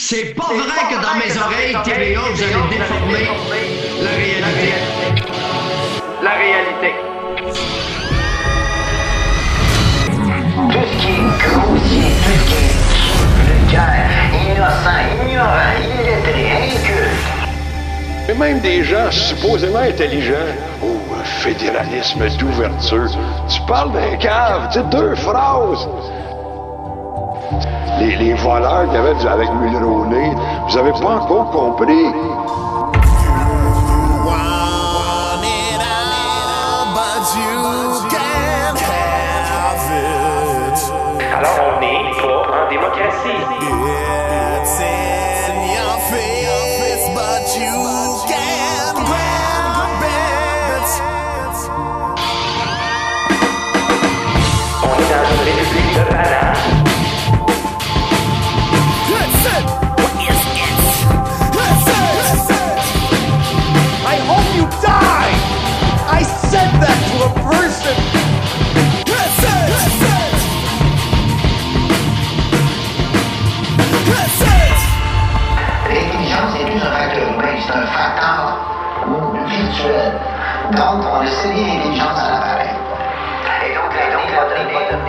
C'est pas vrai que dans mes oreilles, TVA, vous allez déformer la réalité. La réalité. Tout ce qui est grossier, tout ce qui est vulgaire, innocent, ignorant, illettré, inculte. Et même des gens supposément intelligents. Oh, un fédéralisme d'ouverture. Tu parles d'un cave, tu sais, deux phrases. Les, les voleurs qu'il y avait avec Mulroney, vous avez pas encore compris. Alors on n'est pas en démocratie. On a série l'intelligence à l'appareil. Et donc, et donc,